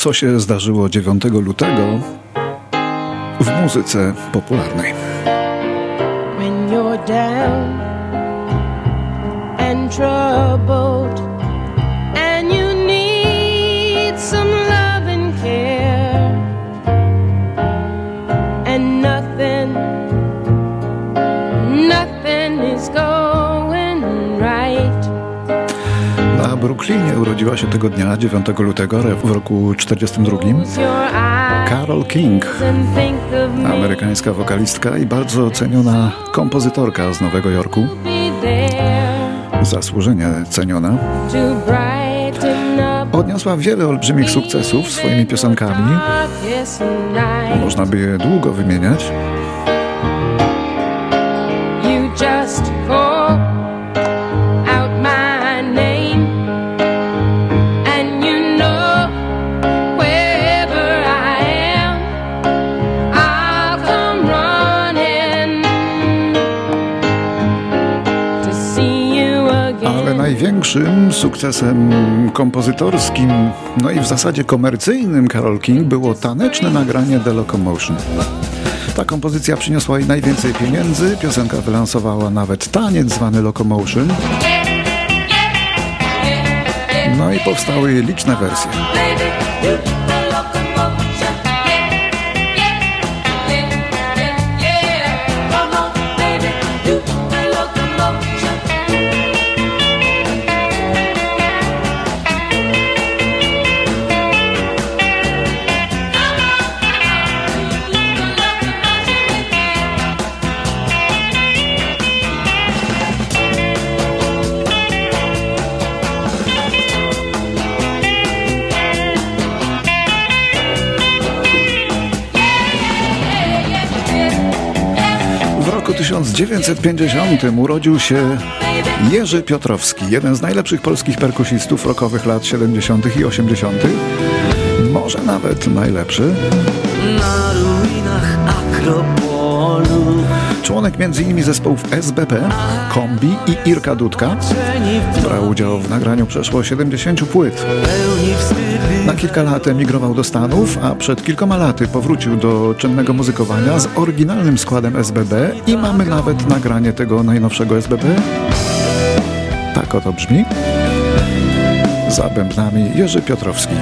co się zdarzyło 9 lutego w muzyce popularnej. When you're down and troubled Brooklynie urodziła się tego dnia 9 lutego w roku 42 Carol King, amerykańska wokalistka i bardzo ceniona kompozytorka z Nowego Jorku. Zasłużenie ceniona. Odniosła wiele olbrzymich sukcesów swoimi piosenkami. Można by je długo wymieniać. Największym sukcesem kompozytorskim, no i w zasadzie komercyjnym Carol King było taneczne nagranie The Locomotion. Ta kompozycja przyniosła jej najwięcej pieniędzy, piosenka wylansowała nawet taniec zwany Locomotion. No i powstały liczne wersje. Roku 1950 urodził się Jerzy Piotrowski, jeden z najlepszych polskich perkusistów rockowych lat 70. i 80. Może nawet najlepszy. Na ruinach Akropolu Członek m.in. zespołów SBP, Kombi i Irka Dudka. Brał udział w nagraniu przeszło 70 płyt. Na kilka lat emigrował do Stanów, a przed kilkoma laty powrócił do czynnego muzykowania z oryginalnym składem SBB i mamy nawet nagranie tego najnowszego SBB. Tak oto brzmi. Za bębnami Jerzy Piotrowski.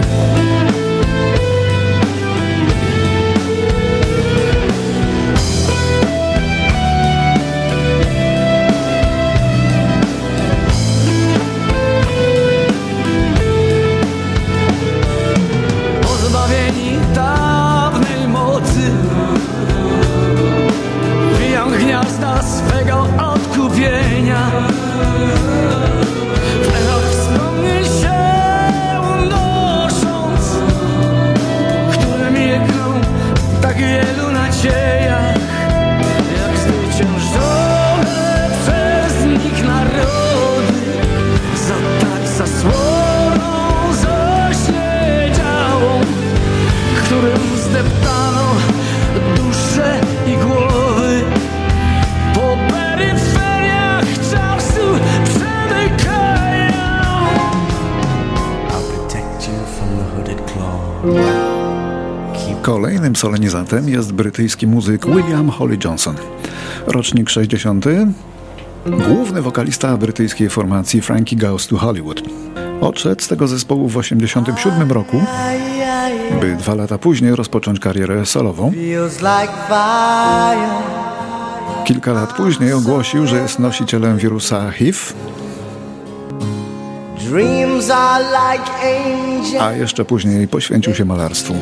Kolejnym solenizantem jest brytyjski muzyk William Holly Johnson. Rocznik 60. Główny wokalista brytyjskiej formacji Frankie Goes to Hollywood. Odszedł z tego zespołu w 1987 roku, by dwa lata później rozpocząć karierę solową. Kilka lat później ogłosił, że jest nosicielem wirusa HIV a jeszcze później poświęcił się malarstwu.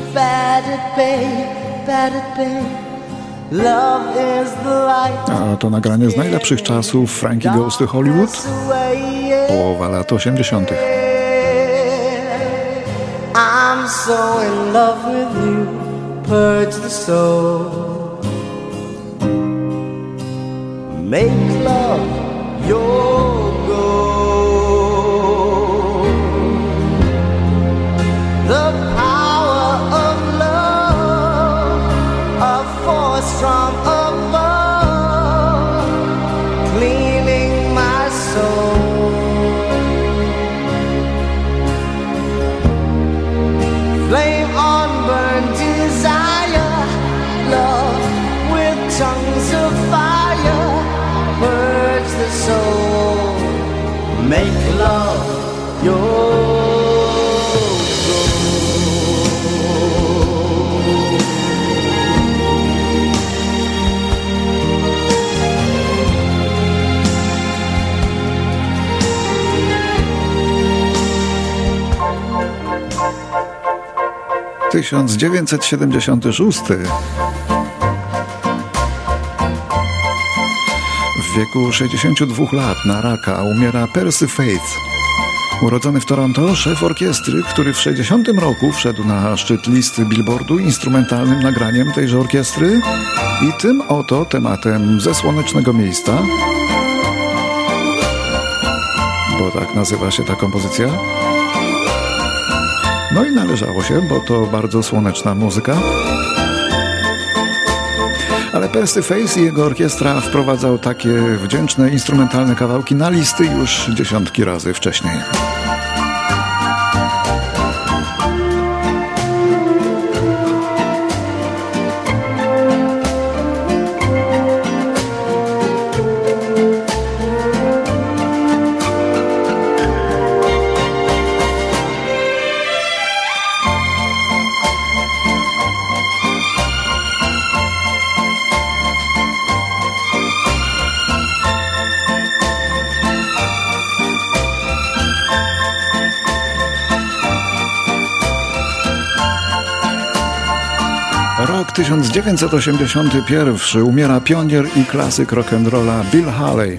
A to nagranie z najlepszych czasów Frankie Goes to Hollywood, połowa lat 80. I'm so in love with you, purge the soul. Make love 1976. W wieku 62 lat na raka umiera Percy Faith. Urodzony w Toronto, szef orkiestry, który w 60 roku wszedł na szczyt listy Billboardu instrumentalnym nagraniem tejże orkiestry i tym oto tematem ze słonecznego miejsca, bo tak nazywa się ta kompozycja, no i należało się, bo to bardzo słoneczna muzyka. Ale Percy Face i jego orkiestra wprowadzał takie wdzięczne instrumentalne kawałki na listy już dziesiątki razy wcześniej. 1981 umiera pionier i klasyk rock'n'rolla Bill Haley.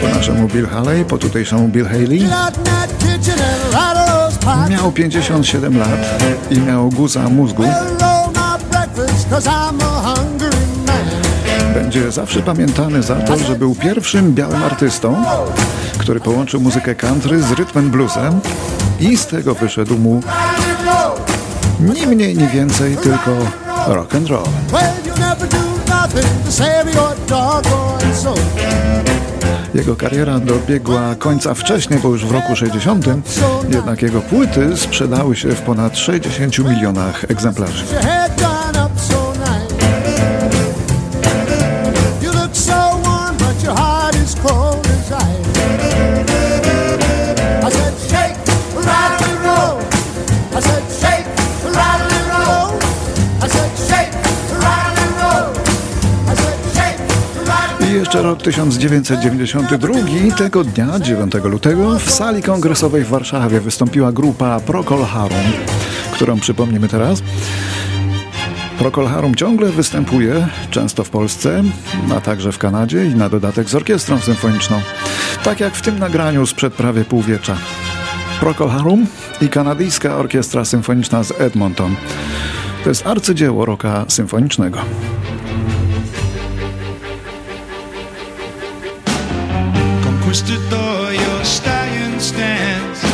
Po naszemu Bill Haley, po tutejszemu Bill Haley miał 57 lat i miał guza mózgu. Będzie zawsze pamiętany za to, że był pierwszym białym artystą, który połączył muzykę country z rytmem bluesem i z tego wyszedł mu ni mniej, ni więcej, tylko rock and roll. Jego kariera dobiegła końca wcześniej, bo już w roku 60, jednak jego płyty sprzedały się w ponad 60 milionach egzemplarzy. Jeszcze rok 1992. Tego dnia, 9 lutego, w sali kongresowej w Warszawie wystąpiła grupa Procol Harum, którą przypomnimy teraz. Procol Harum ciągle występuje, często w Polsce, a także w Kanadzie i na dodatek z orkiestrą symfoniczną. Tak jak w tym nagraniu sprzed prawie półwiecza. Procol Harum i kanadyjska orkiestra symfoniczna z Edmonton. To jest arcydzieło roka symfonicznego. Conquistador, your stallion stands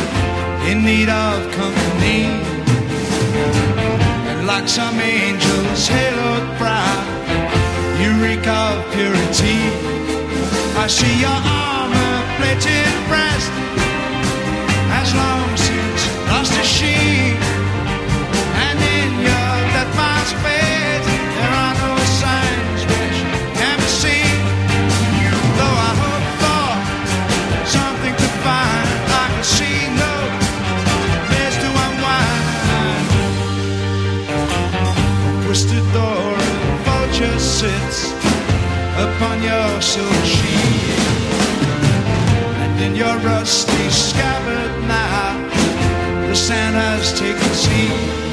in need of company. And like some angel's haloed brow, you reek of purity. I see your armor plated breast has long since lost its sheen. Upon your silk sheet. And in your rusty scabbard now, the sand has taken seed.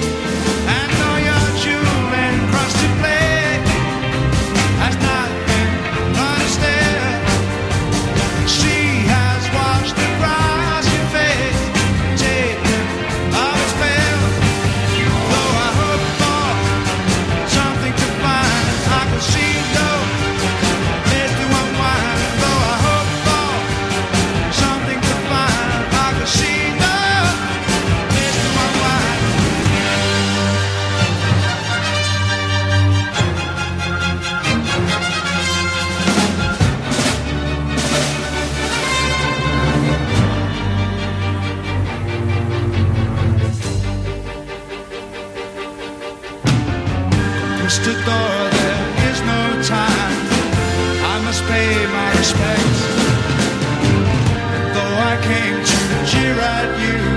conquistador. There is no time. I must pay my respects. Though I came to jeer at you.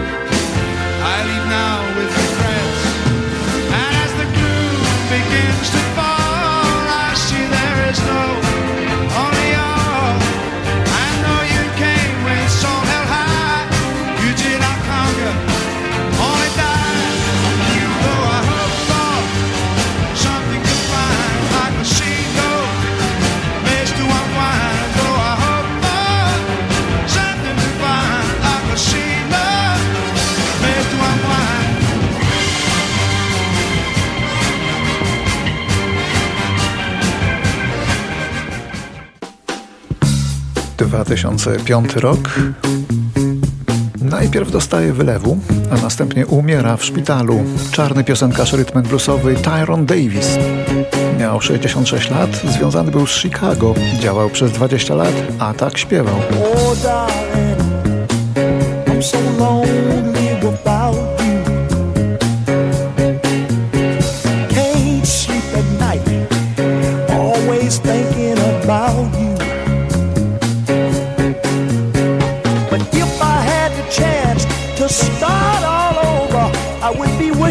2005 rok. Najpierw dostaje wylewu, a następnie umiera w szpitalu. Czarny piosenkarz rytm bluesowy Tyron Davis. Miał 66 lat, związany był z Chicago, działał przez 20 lat, a tak śpiewał.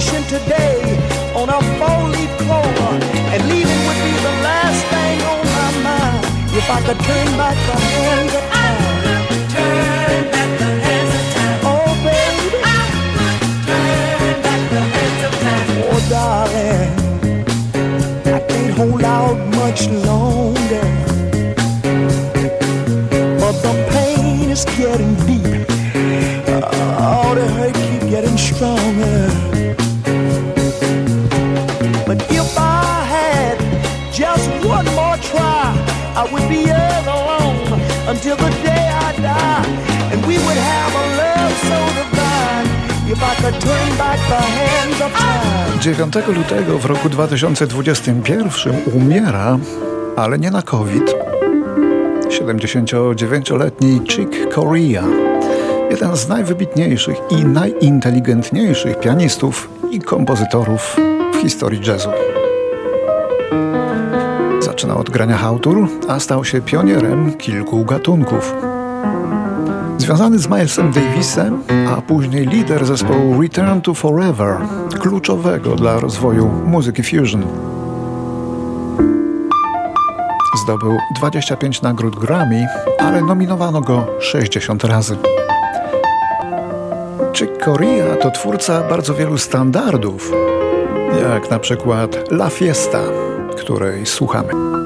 Wishing today on a four-leaf clover, and leaving would be the last thing on my mind. If I could turn back the hands 9 lutego w roku 2021 umiera, ale nie na COVID. 79-letni Chick Corea. Jeden z najwybitniejszych i najinteligentniejszych pianistów i kompozytorów w historii jazzu. Zaczynał od grania hałtur, a stał się pionierem kilku gatunków. Związany z Milesem Davisem, a później lider zespołu Return to Forever, kluczowego dla rozwoju muzyki fusion. Zdobył 25 nagród Grammy, ale nominowano go 60 razy. Chick Corea to twórca bardzo wielu standardów, jak na przykład La Fiesta, której słuchamy.